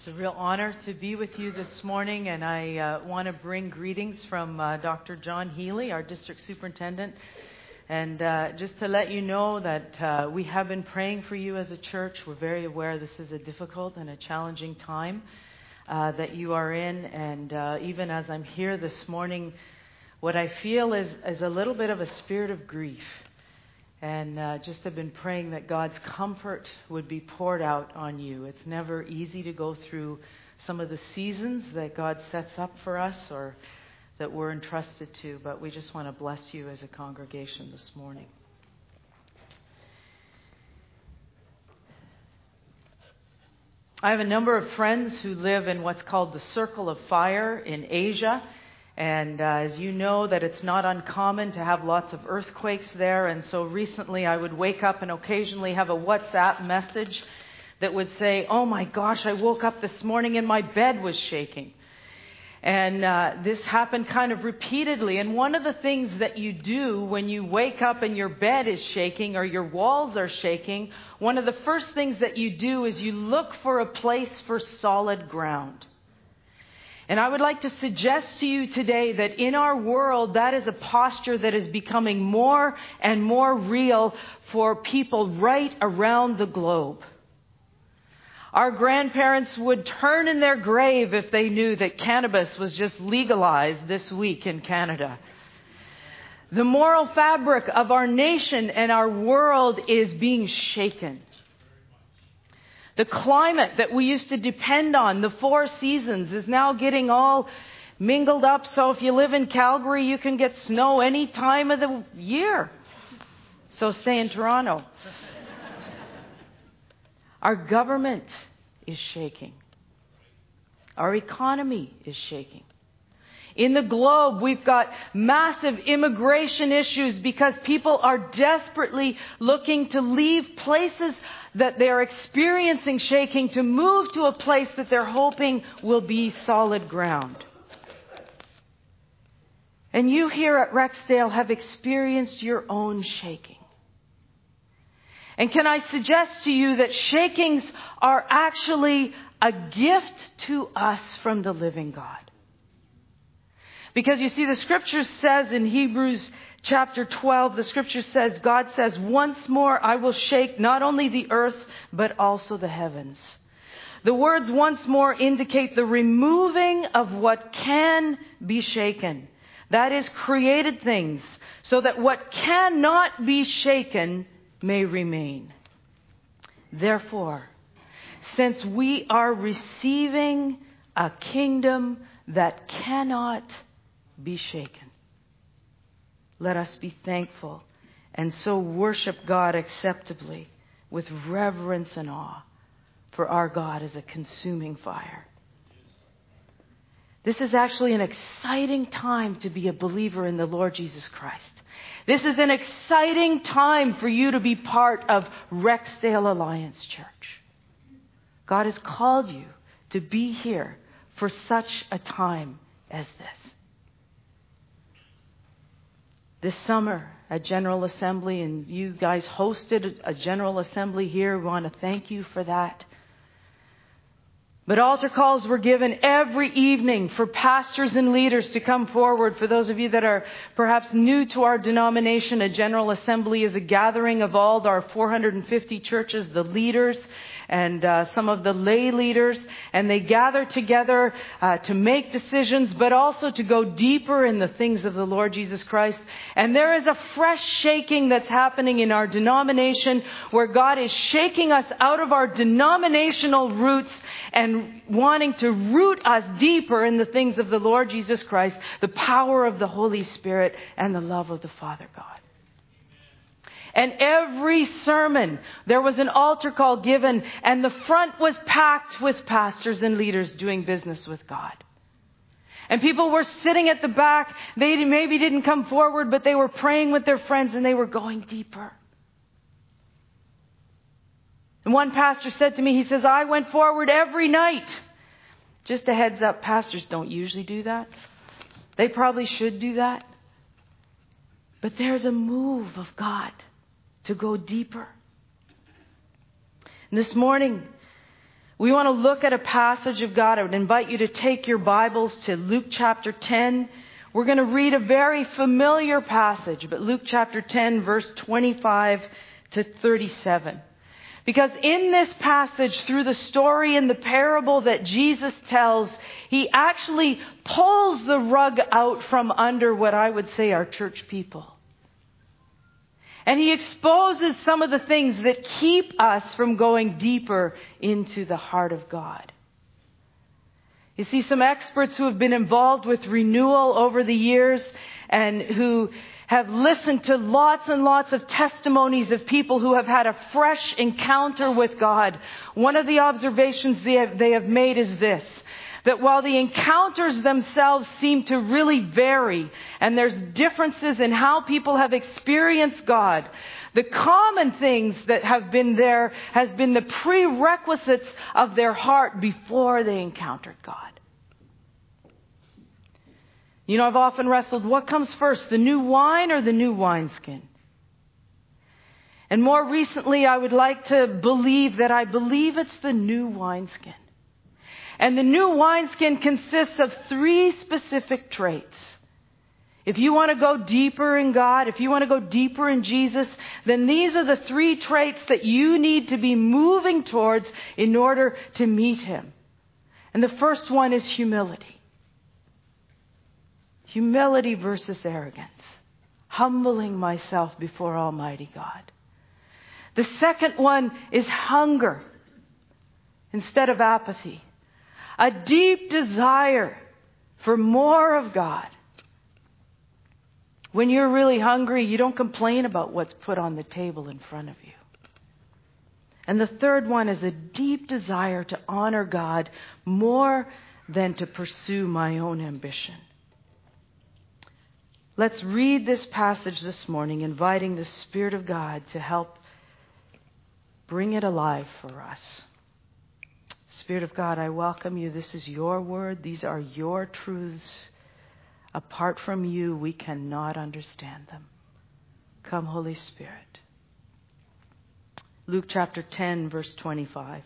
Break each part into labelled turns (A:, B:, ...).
A: It's a real honor to be with you this morning, and I uh, want to bring greetings from uh, Dr. John Healy, our district superintendent. And uh, just to let you know that uh, we have been praying for you as a church. We're very aware this is a difficult and a challenging time uh, that you are in. And uh, even as I'm here this morning, what I feel is, is a little bit of a spirit of grief and uh, just have been praying that God's comfort would be poured out on you. It's never easy to go through some of the seasons that God sets up for us or that we're entrusted to, but we just want to bless you as a congregation this morning. I have a number of friends who live in what's called the Circle of Fire in Asia. And uh, as you know, that it's not uncommon to have lots of earthquakes there. And so recently I would wake up and occasionally have a WhatsApp message that would say, Oh my gosh, I woke up this morning and my bed was shaking. And uh, this happened kind of repeatedly. And one of the things that you do when you wake up and your bed is shaking or your walls are shaking, one of the first things that you do is you look for a place for solid ground. And I would like to suggest to you today that in our world, that is a posture that is becoming more and more real for people right around the globe. Our grandparents would turn in their grave if they knew that cannabis was just legalized this week in Canada. The moral fabric of our nation and our world is being shaken. The climate that we used to depend on, the four seasons, is now getting all mingled up. So if you live in Calgary, you can get snow any time of the year. So stay in Toronto. Our government is shaking. Our economy is shaking. In the globe, we've got massive immigration issues because people are desperately looking to leave places that they're experiencing shaking to move to a place that they're hoping will be solid ground. And you here at Rexdale have experienced your own shaking. And can I suggest to you that shakings are actually a gift to us from the living God? Because you see, the scripture says in Hebrews chapter 12, the scripture says, God says, once more I will shake not only the earth, but also the heavens. The words once more indicate the removing of what can be shaken. That is created things, so that what cannot be shaken may remain. Therefore, since we are receiving a kingdom that cannot be shaken, let us be thankful and so worship God acceptably with reverence and awe, for our God is a consuming fire. This is actually an exciting time to be a believer in the Lord Jesus Christ. This is an exciting time for you to be part of Rexdale Alliance Church. God has called you to be here for such a time as this this summer at General Assembly, and you guys hosted a General Assembly here. We want to thank you for that. But altar calls were given every evening for pastors and leaders to come forward. For those of you that are perhaps new to our denomination, a General Assembly is a gathering of all our 450 churches, the leaders, and uh, some of the lay leaders, and they gather together uh, to make decisions, but also to go deeper in the things of the Lord Jesus Christ. And there is a fresh shaking that's happening in our denomination where God is shaking us out of our denominational roots and wanting to root us deeper in the things of the Lord Jesus Christ, the power of the Holy Spirit, and the love of the Father God. And every sermon, there was an altar call given, and the front was packed with pastors and leaders doing business with God. And people were sitting at the back. They maybe didn't come forward, but they were praying with their friends and they were going deeper. And one pastor said to me, he says, I went forward every night. Just a heads up, pastors don't usually do that. They probably should do that. But there's a move of God to go deeper. And this morning, We want to look at a passage of God. I would invite you to take your Bibles to Luke chapter 10. We're going to read a very familiar passage, but Luke chapter 10, verse 25 to 37. Because in this passage, through the story and the parable that Jesus tells, he actually pulls the rug out from under what I would say are church people. And he exposes some of the things that keep us from going deeper into the heart of God. You see, some experts who have been involved with renewal over the years and who have listened to lots and lots of testimonies of people who have had a fresh encounter with God. One of the observations they have, they have made is this that while the encounters themselves seem to really vary and there's differences in how people have experienced God, the common things that have been there has been the prerequisites of their heart before they encountered God. You know, I've often wrestled what comes first, the new wine or the new wineskin? And more recently, I would like to believe that I believe it's the new wineskin. And the new wineskin consists of three specific traits. If you want to go deeper in God, if you want to go deeper in Jesus, then these are the three traits that you need to be moving towards in order to meet Him. And the first one is humility. Humility versus arrogance. Humbling myself before Almighty God. The second one is hunger instead of apathy a deep desire for more of God. When you're really hungry, you don't complain about what's put on the table in front of you. And the third one is a deep desire to honor God more than to pursue my own ambition. Let's read this passage this morning, inviting the Spirit of God to help bring it alive for us. Spirit of God, I welcome you. This is your word. These are your truths. Apart from you, we cannot understand them. Come, Holy Spirit. Luke chapter 10, verse 25.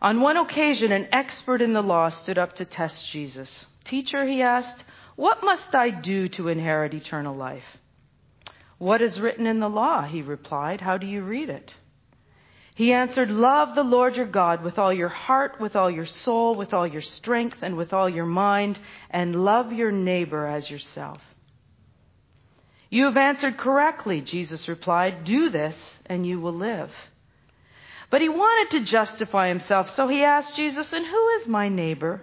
A: On one occasion, an expert in the law stood up to test Jesus. Teacher, he asked, what must I do to inherit eternal life? What is written in the law? He replied. How do you read it? He answered, Love the Lord your God with all your heart, with all your soul, with all your strength, and with all your mind, and love your neighbor as yourself. You have answered correctly, Jesus replied. Do this, and you will live. But he wanted to justify himself, so he asked Jesus, And who is my neighbor?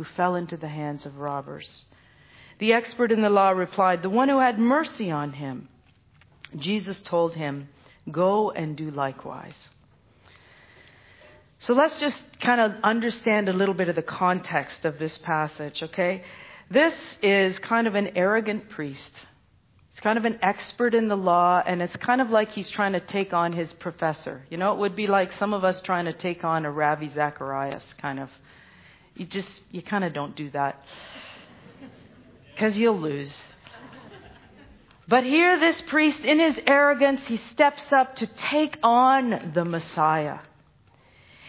A: who fell into the hands of robbers? The expert in the law replied, The one who had mercy on him. Jesus told him, Go and do likewise. So let's just kind of understand a little bit of the context of this passage, okay? This is kind of an arrogant priest. He's kind of an expert in the law, and it's kind of like he's trying to take on his professor. You know, it would be like some of us trying to take on a Ravi Zacharias, kind of. You just, you kind of don't do that. Because you'll lose. But here, this priest, in his arrogance, he steps up to take on the Messiah.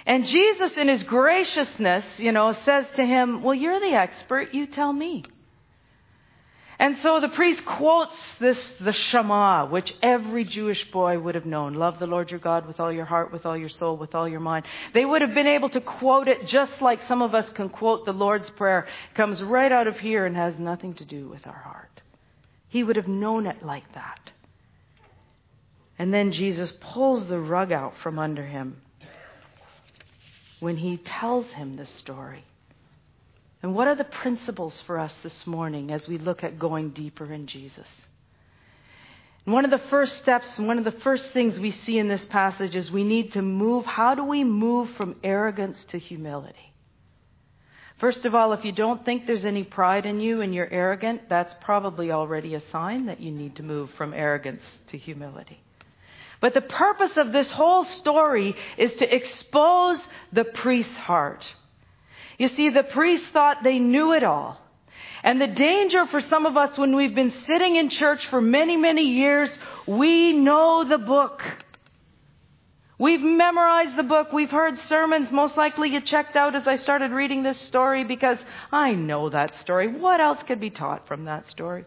A: And Jesus, in his graciousness, you know, says to him, Well, you're the expert, you tell me. And so the priest quotes this, the Shema, which every Jewish boy would have known. Love the Lord your God with all your heart, with all your soul, with all your mind. They would have been able to quote it just like some of us can quote the Lord's Prayer. It comes right out of here and has nothing to do with our heart. He would have known it like that. And then Jesus pulls the rug out from under him when he tells him this story. And what are the principles for us this morning as we look at going deeper in Jesus? And one of the first steps, one of the first things we see in this passage is we need to move. How do we move from arrogance to humility? First of all, if you don't think there's any pride in you and you're arrogant, that's probably already a sign that you need to move from arrogance to humility. But the purpose of this whole story is to expose the priest's heart. You see, the priests thought they knew it all. And the danger for some of us when we've been sitting in church for many, many years, we know the book. We've memorized the book. We've heard sermons. Most likely you checked out as I started reading this story because I know that story. What else could be taught from that story?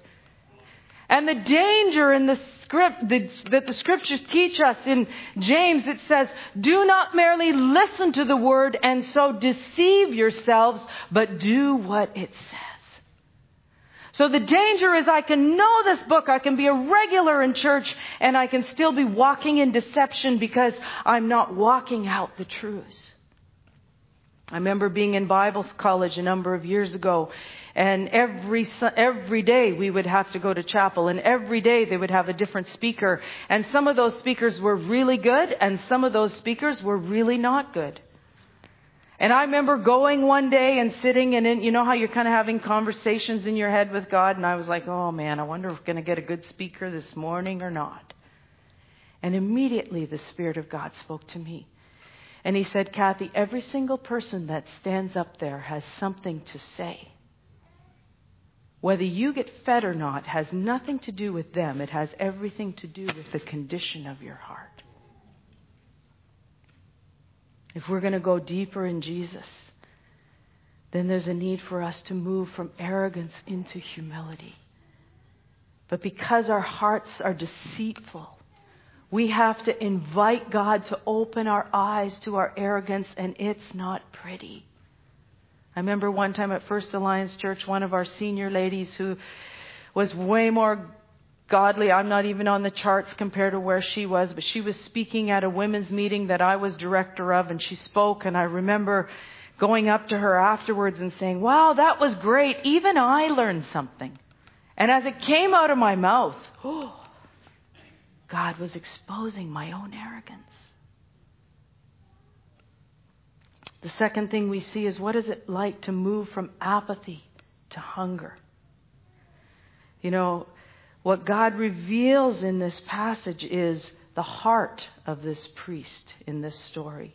A: And the danger in the script that the scriptures teach us in James, it says, do not merely listen to the word and so deceive yourselves, but do what it says. So the danger is I can know this book, I can be a regular in church, and I can still be walking in deception because I'm not walking out the truths. I remember being in Bible college a number of years ago, and every, every day we would have to go to chapel and every day they would have a different speaker. And some of those speakers were really good and some of those speakers were really not good. And I remember going one day and sitting and in, you know how you're kind of having conversations in your head with God and I was like, oh man, I wonder if we're going to get a good speaker this morning or not. And immediately the Spirit of God spoke to me. And he said, Kathy, every single person that stands up there has something to say. Whether you get fed or not has nothing to do with them. It has everything to do with the condition of your heart. If we're going to go deeper in Jesus, then there's a need for us to move from arrogance into humility. But because our hearts are deceitful, we have to invite God to open our eyes to our arrogance, and it's not pretty. I remember one time at First Alliance Church, one of our senior ladies who was way more godly. I'm not even on the charts compared to where she was, but she was speaking at a women's meeting that I was director of, and she spoke, and I remember going up to her afterwards and saying, Wow, that was great. Even I learned something. And as it came out of my mouth, oh, God was exposing my own arrogance. The second thing we see is what is it like to move from apathy to hunger? You know, what God reveals in this passage is the heart of this priest in this story.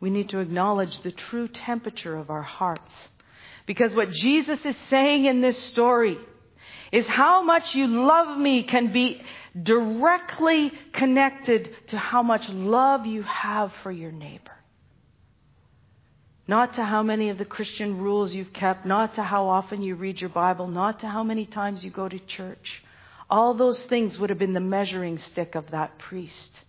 A: We need to acknowledge the true temperature of our hearts. Because what Jesus is saying in this story is how much you love me can be directly connected to how much love you have for your neighbor. Not to how many of the Christian rules you've kept, not to how often you read your Bible, not to how many times you go to church. All those things would have been the measuring stick of that priest.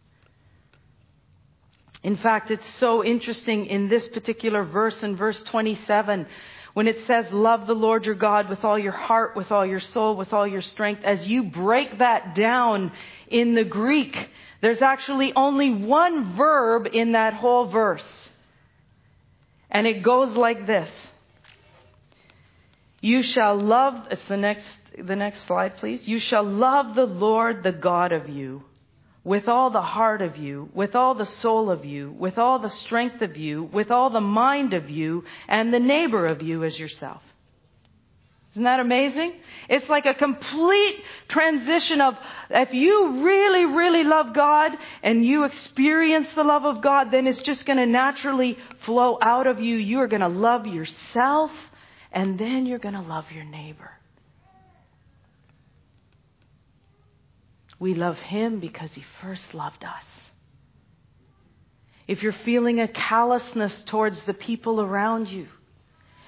A: In fact, it's so interesting in this particular verse, in verse 27, when it says, love the Lord your God with all your heart, with all your soul, with all your strength, as you break that down in the Greek, there's actually only one verb in that whole verse. And it goes like this. You shall love, it's the next, the next slide please. You shall love the Lord, the God of you with all the heart of you, with all the soul of you, with all the strength of you, with all the mind of you, and the neighbor of you as yourself. Isn't that amazing? It's like a complete transition of if you really, really love God and you experience the love of God, then it's just going to naturally flow out of you. You are going to love yourself and then you're going to love your neighbor. We love Him because He first loved us. If you're feeling a callousness towards the people around you,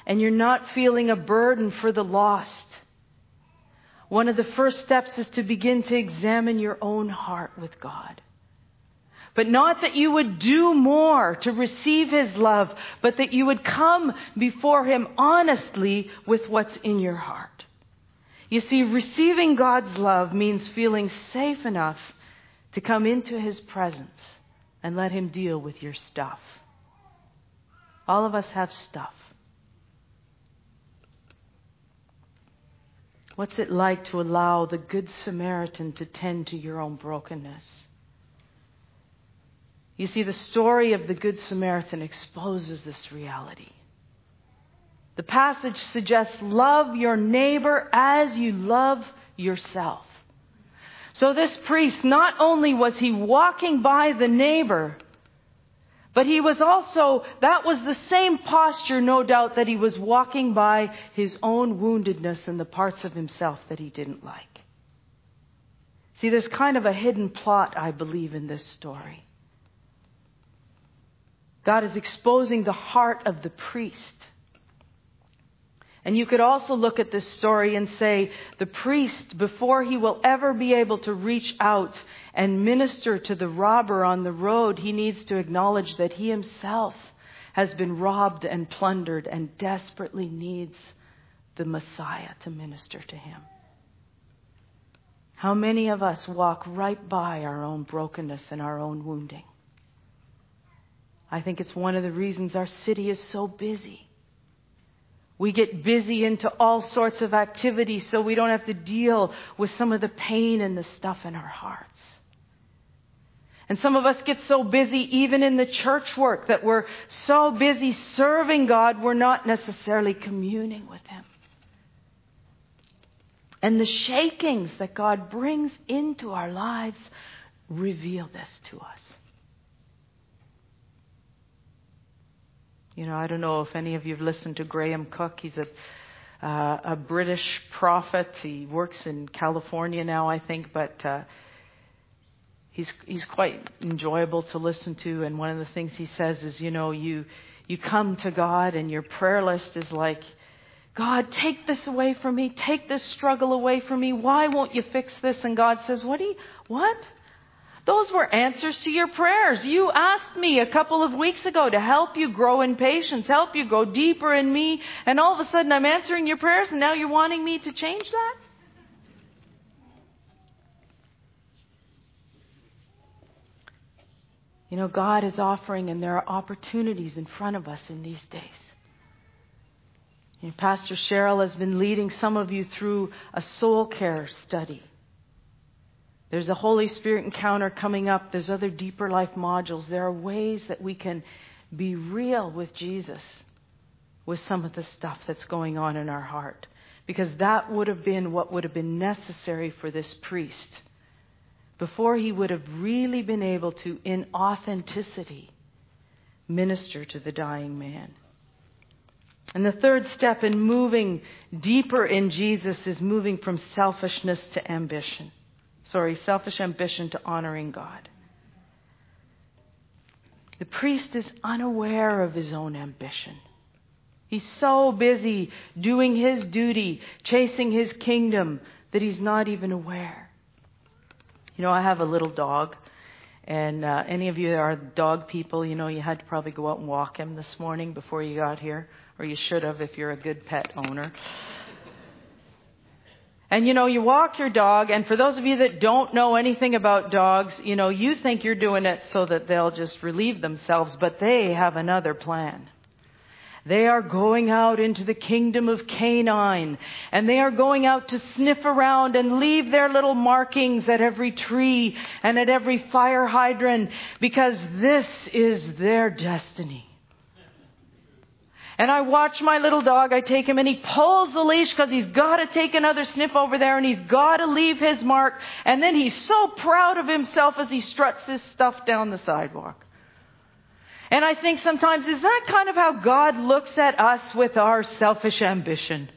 A: and you're not feeling a burden for the lost, one of the first steps is to begin to examine your own heart with God. But not that you would do more to receive His love, but that you would come before Him honestly with what's in your heart. You see, receiving God's love means feeling safe enough to come into His presence and let Him deal with your stuff. All of us have stuff. What's it like to allow the Good Samaritan to tend to your own brokenness? You see, the story of the Good Samaritan exposes this reality. The passage suggests love your neighbor as you love yourself. So this priest, not only was he walking by the neighbor, but he was also, that was the same posture, no doubt, that he was walking by his own woundedness and the parts of himself that he didn't like. See, there's kind of a hidden plot, I believe, in this story. God is exposing the heart of the priest. And you could also look at this story and say the priest, before he will ever be able to reach out and minister to the robber on the road, he needs to acknowledge that he himself has been robbed and plundered and desperately needs the Messiah to minister to him. How many of us walk right by our own brokenness and our own wounding? I think it's one of the reasons our city is so busy. We get busy into all sorts of activities so we don't have to deal with some of the pain and the stuff in our hearts. And some of us get so busy even in the church work that we're so busy serving God, we're not necessarily communing with Him. And the shakings that God brings into our lives reveal this to us. You know, I don't know if any of you have listened to Graham Cooke. He's a uh, a British prophet. He works in California now, I think, but uh, he's he's quite enjoyable to listen to. And one of the things he says is, you know, you you come to God and your prayer list is like, God, take this away from me, take this struggle away from me. Why won't you fix this? And God says, what do you what? Those were answers to your prayers. You asked me a couple of weeks ago to help you grow in patience, help you go deeper in me, and all of a sudden I'm answering your prayers and now you're wanting me to change that? You know, God is offering, and there are opportunities in front of us in these days. Know, Pastor Cheryl has been leading some of you through a soul care study. There's a Holy Spirit encounter coming up. There's other deeper life modules. There are ways that we can be real with Jesus with some of the stuff that's going on in our heart. Because that would have been what would have been necessary for this priest before he would have really been able to, in authenticity, minister to the dying man. And the third step in moving deeper in Jesus is moving from selfishness to ambition sorry, selfish ambition to honoring God. The priest is unaware of his own ambition. He's so busy doing his duty, chasing his kingdom, that he's not even aware. You know, I have a little dog, and uh, any of you are dog people, you know, you had to probably go out and walk him this morning before you got here, or you should have if you're a good pet owner. And you know, you walk your dog, and for those of you that don't know anything about dogs, you know, you think you're doing it so that they'll just relieve themselves, but they have another plan. They are going out into the kingdom of canine, and they are going out to sniff around and leave their little markings at every tree and at every fire hydrant because this is their destiny. And I watch my little dog. I take him and he pulls the leash because he's got to take another sniff over there and he's got to leave his mark. And then he's so proud of himself as he struts his stuff down the sidewalk. And I think sometimes, is that kind of how God looks at us with our selfish ambition?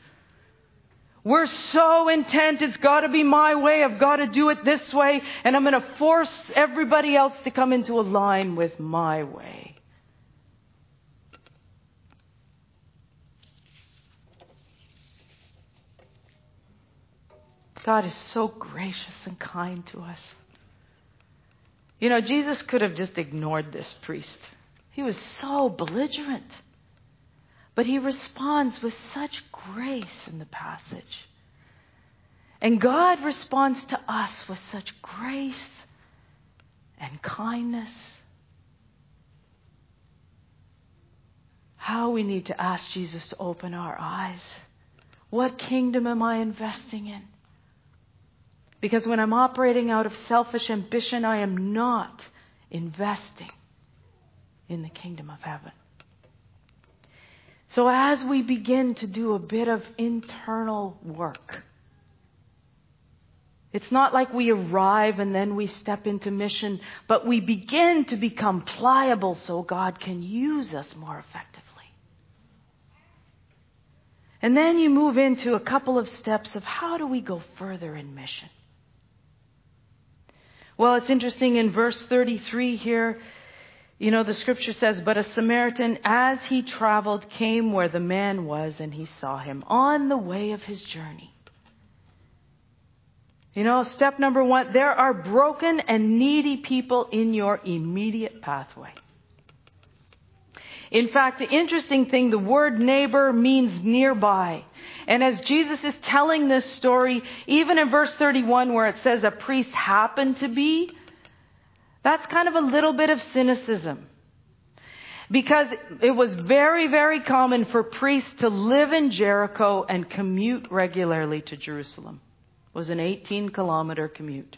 A: We're so intent, it's got to be my way, I've got to do it this way, and I'm going to force everybody else to come into a line with my way. God is so gracious and kind to us. You know, Jesus could have just ignored this priest. He was so belligerent. But he responds with such grace in the passage. And God responds to us with such grace and kindness. How we need to ask Jesus to open our eyes. What kingdom am I investing in? Because when I'm operating out of selfish ambition, I am not investing in the kingdom of heaven. So as we begin to do a bit of internal work, it's not like we arrive and then we step into mission, but we begin to become pliable so God can use us more effectively. And then you move into a couple of steps of how do we go further in mission? Well, it's interesting in verse 33 here, you know, the scripture says, But a Samaritan, as he traveled, came where the man was, and he saw him on the way of his journey. You know, step number one, there are broken and needy people in your immediate pathway. In fact, the interesting thing, the word neighbor means nearby. And as Jesus is telling this story, even in verse 31 where it says a priest happened to be, that's kind of a little bit of cynicism. Because it was very, very common for priests to live in Jericho and commute regularly to Jerusalem. It was an 18 kilometer commute.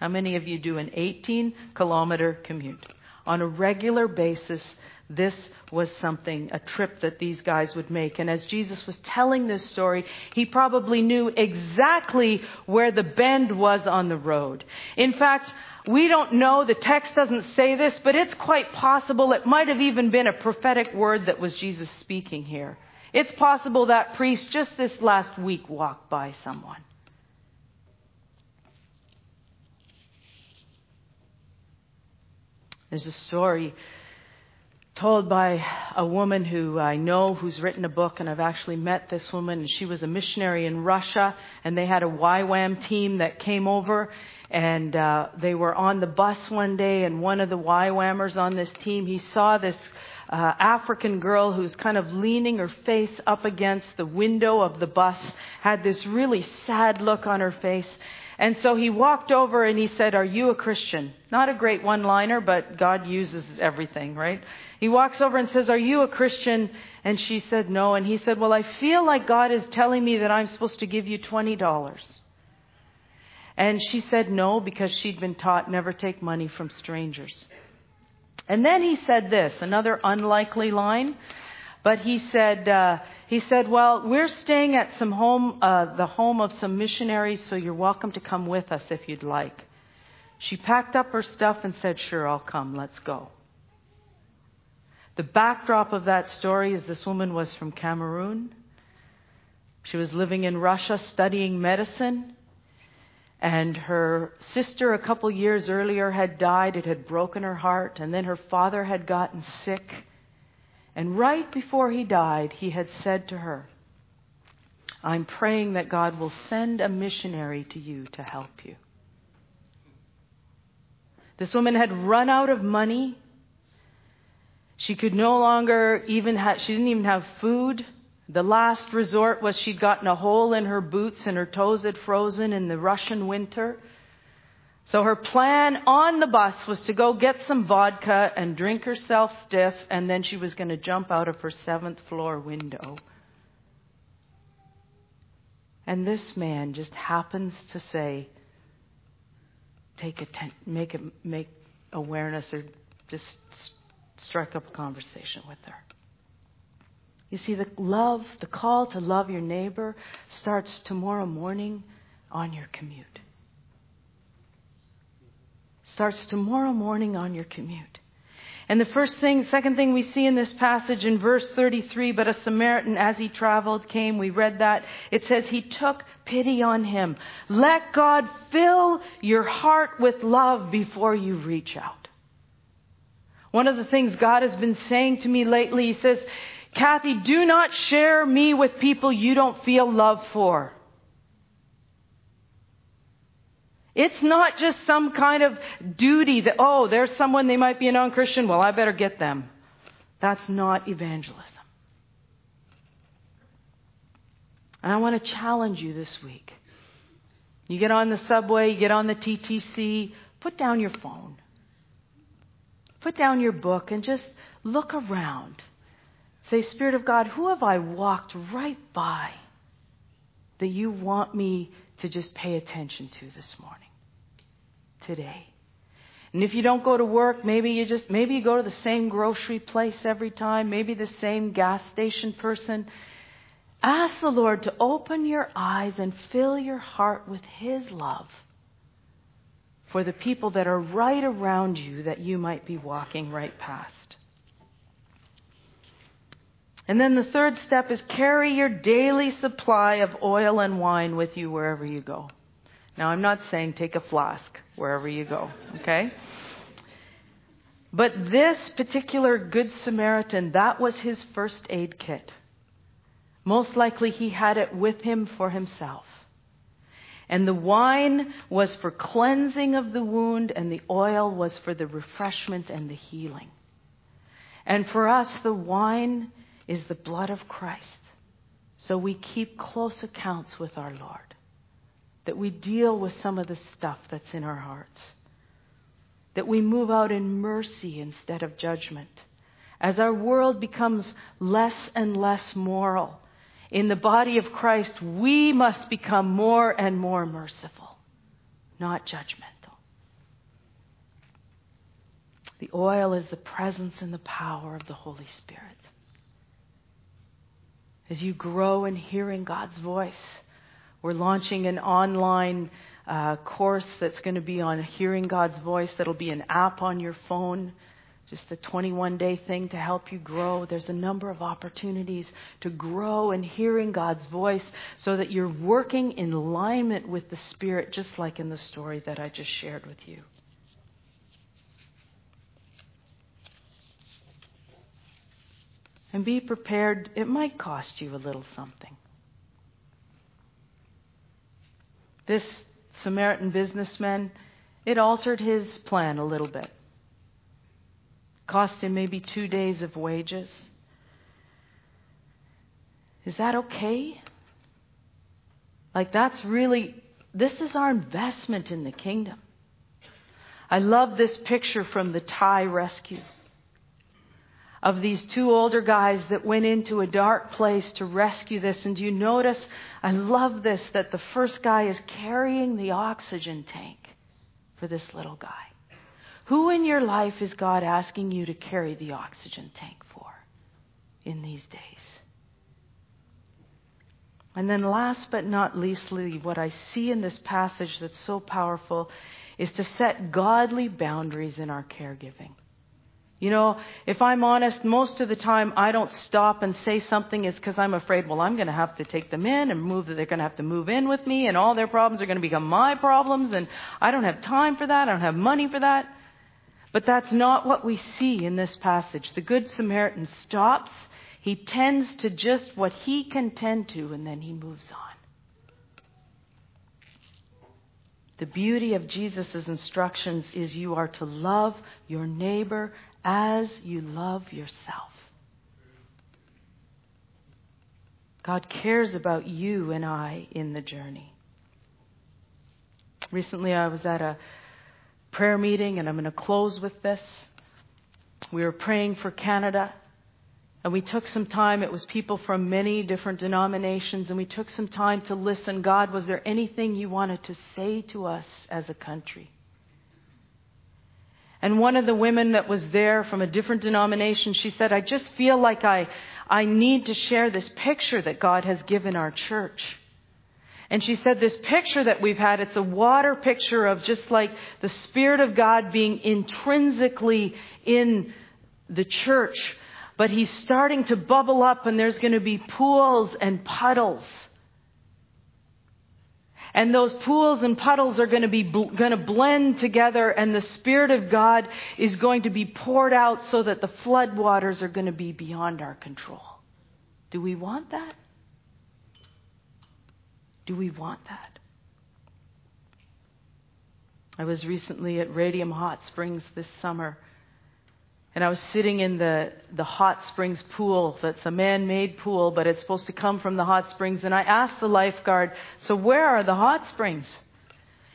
A: How many of you do an 18 kilometer commute? On a regular basis, this was something, a trip that these guys would make. And as Jesus was telling this story, he probably knew exactly where the bend was on the road. In fact, we don't know, the text doesn't say this, but it's quite possible it might have even been a prophetic word that was Jesus speaking here. It's possible that priest just this last week walked by someone. There's a story told by a woman who I know who's written a book, and I've actually met this woman. She was a missionary in Russia, and they had a YWAM team that came over, and uh, they were on the bus one day, and one of the YWAMers on this team, he saw this uh, African girl who's kind of leaning her face up against the window of the bus, had this really sad look on her face. And so he walked over and he said, Are you a Christian? Not a great one liner, but God uses everything, right? He walks over and says, Are you a Christian? And she said, No. And he said, Well, I feel like God is telling me that I'm supposed to give you $20. And she said no because she'd been taught never take money from strangers. And then he said this, another unlikely line, but he said, uh, he said, well, we're staying at some home, uh, the home of some missionaries, so you're welcome to come with us if you'd like. She packed up her stuff and said, sure, I'll come. Let's go. The backdrop of that story is this woman was from Cameroon. She was living in Russia studying medicine. And her sister, a couple years earlier, had died. It had broken her heart. And then her father had gotten sick. And right before he died, he had said to her, I'm praying that God will send a missionary to you to help you. This woman had run out of money. She could no longer even have, she didn't even have food. The last resort was she'd gotten a hole in her boots and her toes had frozen in the Russian winter. So her plan on the bus was to go get some vodka and drink herself stiff, and then she was going to jump out of her seventh floor window. And this man just happens to say, take atten- make, a, make awareness or just strike up a conversation with her. You see, the love, the call to love your neighbor starts tomorrow morning on your commute. Starts tomorrow morning on your commute. And the first thing, second thing we see in this passage in verse 33, but a Samaritan as he traveled came, we read that. It says he took pity on him. Let God fill your heart with love before you reach out. One of the things God has been saying to me lately, He says, Kathy, do not share me with people you don't feel love for. It's not just some kind of duty that, oh, there's someone, they might be a non Christian, well, I better get them. That's not evangelism. And I want to challenge you this week. You get on the subway, you get on the TTC, put down your phone. Put down your book and just look around. Say, Spirit of God, who have I walked right by that you want me to just pay attention to this morning, today? And if you don't go to work, maybe you just, maybe you go to the same grocery place every time, maybe the same gas station person. Ask the Lord to open your eyes and fill your heart with His love for the people that are right around you that you might be walking right past. And then the third step is carry your daily supply of oil and wine with you wherever you go. Now, I'm not saying take a flask wherever you go, okay? But this particular Good Samaritan, that was his first aid kit. Most likely he had it with him for himself. And the wine was for cleansing of the wound, and the oil was for the refreshment and the healing. And for us, the wine is the blood of Christ. So we keep close accounts with our Lord, that we deal with some of the stuff that's in our hearts, that we move out in mercy instead of judgment. As our world becomes less and less moral, in the body of Christ, we must become more and more merciful, not judgmental. The oil is the presence and the power of the Holy Spirit. As you grow in hearing God's voice, we're launching an online uh, course that's going to be on hearing God's voice. That'll be an app on your phone just a 21 day thing to help you grow. There's a number of opportunities to grow in hearing God's voice so that you're working in alignment with the Spirit, just like in the story that I just shared with you. And be prepared, it might cost you a little something. This Samaritan businessman, it altered his plan a little bit cost him maybe two days of wages. Is that okay? Like, that's really, this is our investment in the kingdom. I love this picture from the Thai rescue of these two older guys that went into a dark place to rescue this. And do you notice? I love this that the first guy is carrying the oxygen tank for this little guy. Who in your life is God asking you to carry the oxygen tank for in these days? And then, last but not leastly, what I see in this passage that's so powerful is to set godly boundaries in our caregiving. You know, if I'm honest, most of the time I don't stop and say something is because I'm afraid, well, I'm going to have to take them in and move, they're going to have to move in with me and all their problems are going to become my problems and I don't have time for that. I don't have money for that. But that's not what we see in this passage. The Good Samaritan stops, he tends to just what he can tend to, and then he moves on. The beauty of Jesus' instructions is you are to love your neighbor as you love yourself. God cares about you and I in the journey. Recently, I was at a prayer meeting, and I'm going to close with this. We were praying for Canada, and we took some time. It was people from many different denominations, and we took some time to listen. God, was there anything you wanted to say to us as a country? And one of the women that was there from a different denomination, she said, I just feel like I, I need to share this picture that God has given our church. And she said, This picture that we've had, it's a water picture of just like the Spirit of God being intrinsically in the church. But He's starting to bubble up, and there's going to be pools and puddles. And those pools and puddles are going to be bl- going to blend together, and the Spirit of God is going to be poured out so that the floodwaters are going to be beyond our control. Do we want that? Do we want that? I was recently at Radium Hot Springs this summer. And I was sitting in the, the hot springs pool that's a man made pool, but it's supposed to come from the hot springs. And I asked the lifeguard, So where are the hot springs?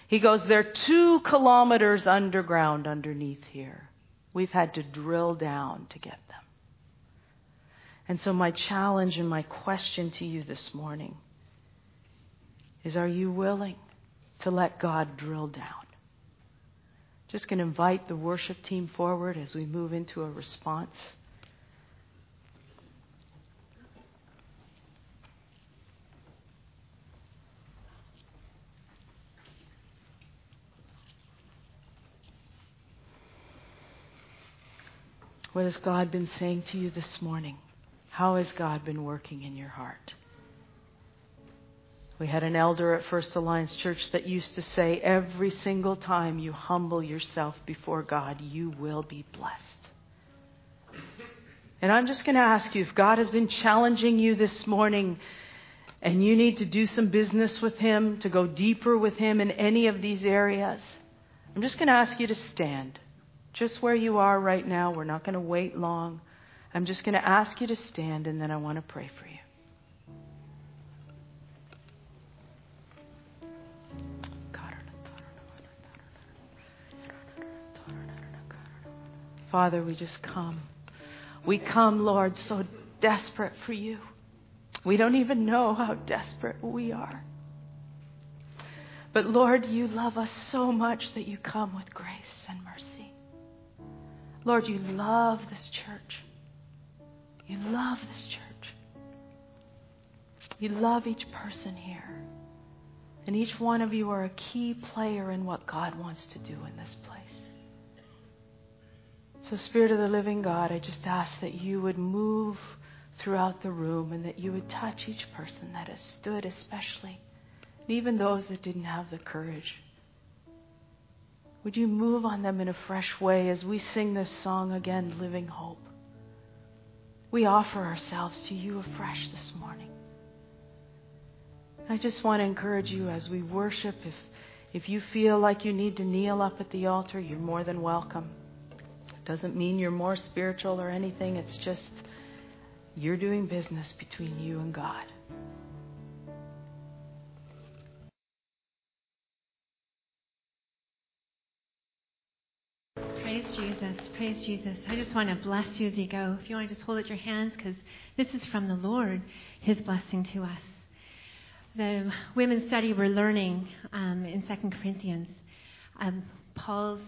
A: He goes, They're two kilometers underground underneath here. We've had to drill down to get them. And so, my challenge and my question to you this morning is Are you willing to let God drill down? Just going to invite the worship team forward as we move into a response. What has God been saying to you this morning? How has God been working in your heart? We had an elder at First Alliance Church that used to say, Every single time you humble yourself before God, you will be blessed. And I'm just going to ask you if God has been challenging you this morning and you need to do some business with Him, to go deeper with Him in any of these areas, I'm just going to ask you to stand just where you are right now. We're not going to wait long. I'm just going to ask you to stand and then I want to pray for you. Father, we just come. We come, Lord, so desperate for you. We don't even know how desperate we are. But Lord, you love us so much that you come with grace and mercy. Lord, you love this church. You love this church. You love each person here. And each one of you are a key player in what God wants to do in this place. So, Spirit of the living God, I just ask that you would move throughout the room and that you would touch each person that has stood, especially, and even those that didn't have the courage. Would you move on them in a fresh way as we sing this song again, Living Hope? We offer ourselves to you afresh this morning. I just want to encourage you as we worship. If, if you feel like you need to kneel up at the altar, you're more than welcome. Doesn't mean you're more spiritual or anything, it's just you're doing business between you and God.
B: Praise Jesus. Praise Jesus. I just want to bless you as you go. If you want to just hold out your hands, because this is from the Lord, His blessing to us. The women's study we're learning um, in Second Corinthians, um, Paul's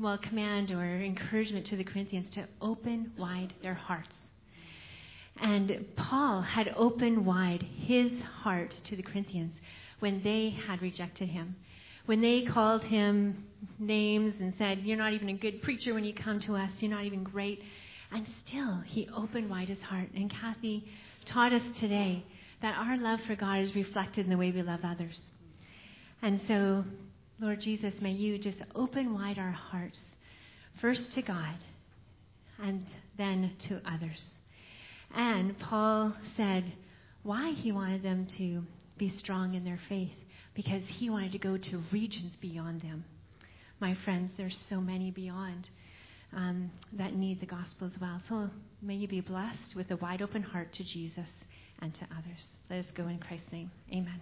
B: well command or encouragement to the Corinthians to open wide their hearts. And Paul had opened wide his heart to the Corinthians when they had rejected him when they called him names and said, You're not even a good preacher when you come to us, you're not even great. And still, he opened wide his heart. And Kathy taught us today that our love for God is reflected in the way we love others. And so, Lord Jesus, may you just open wide our hearts, first to God and then to others. And Paul said why he wanted them to be strong in their faith because he wanted to go to regions beyond them. My friends, there's so many beyond um, that need the gospel as well. So may you be blessed with a wide open heart to Jesus and to others. Let us go in Christ's name. Amen.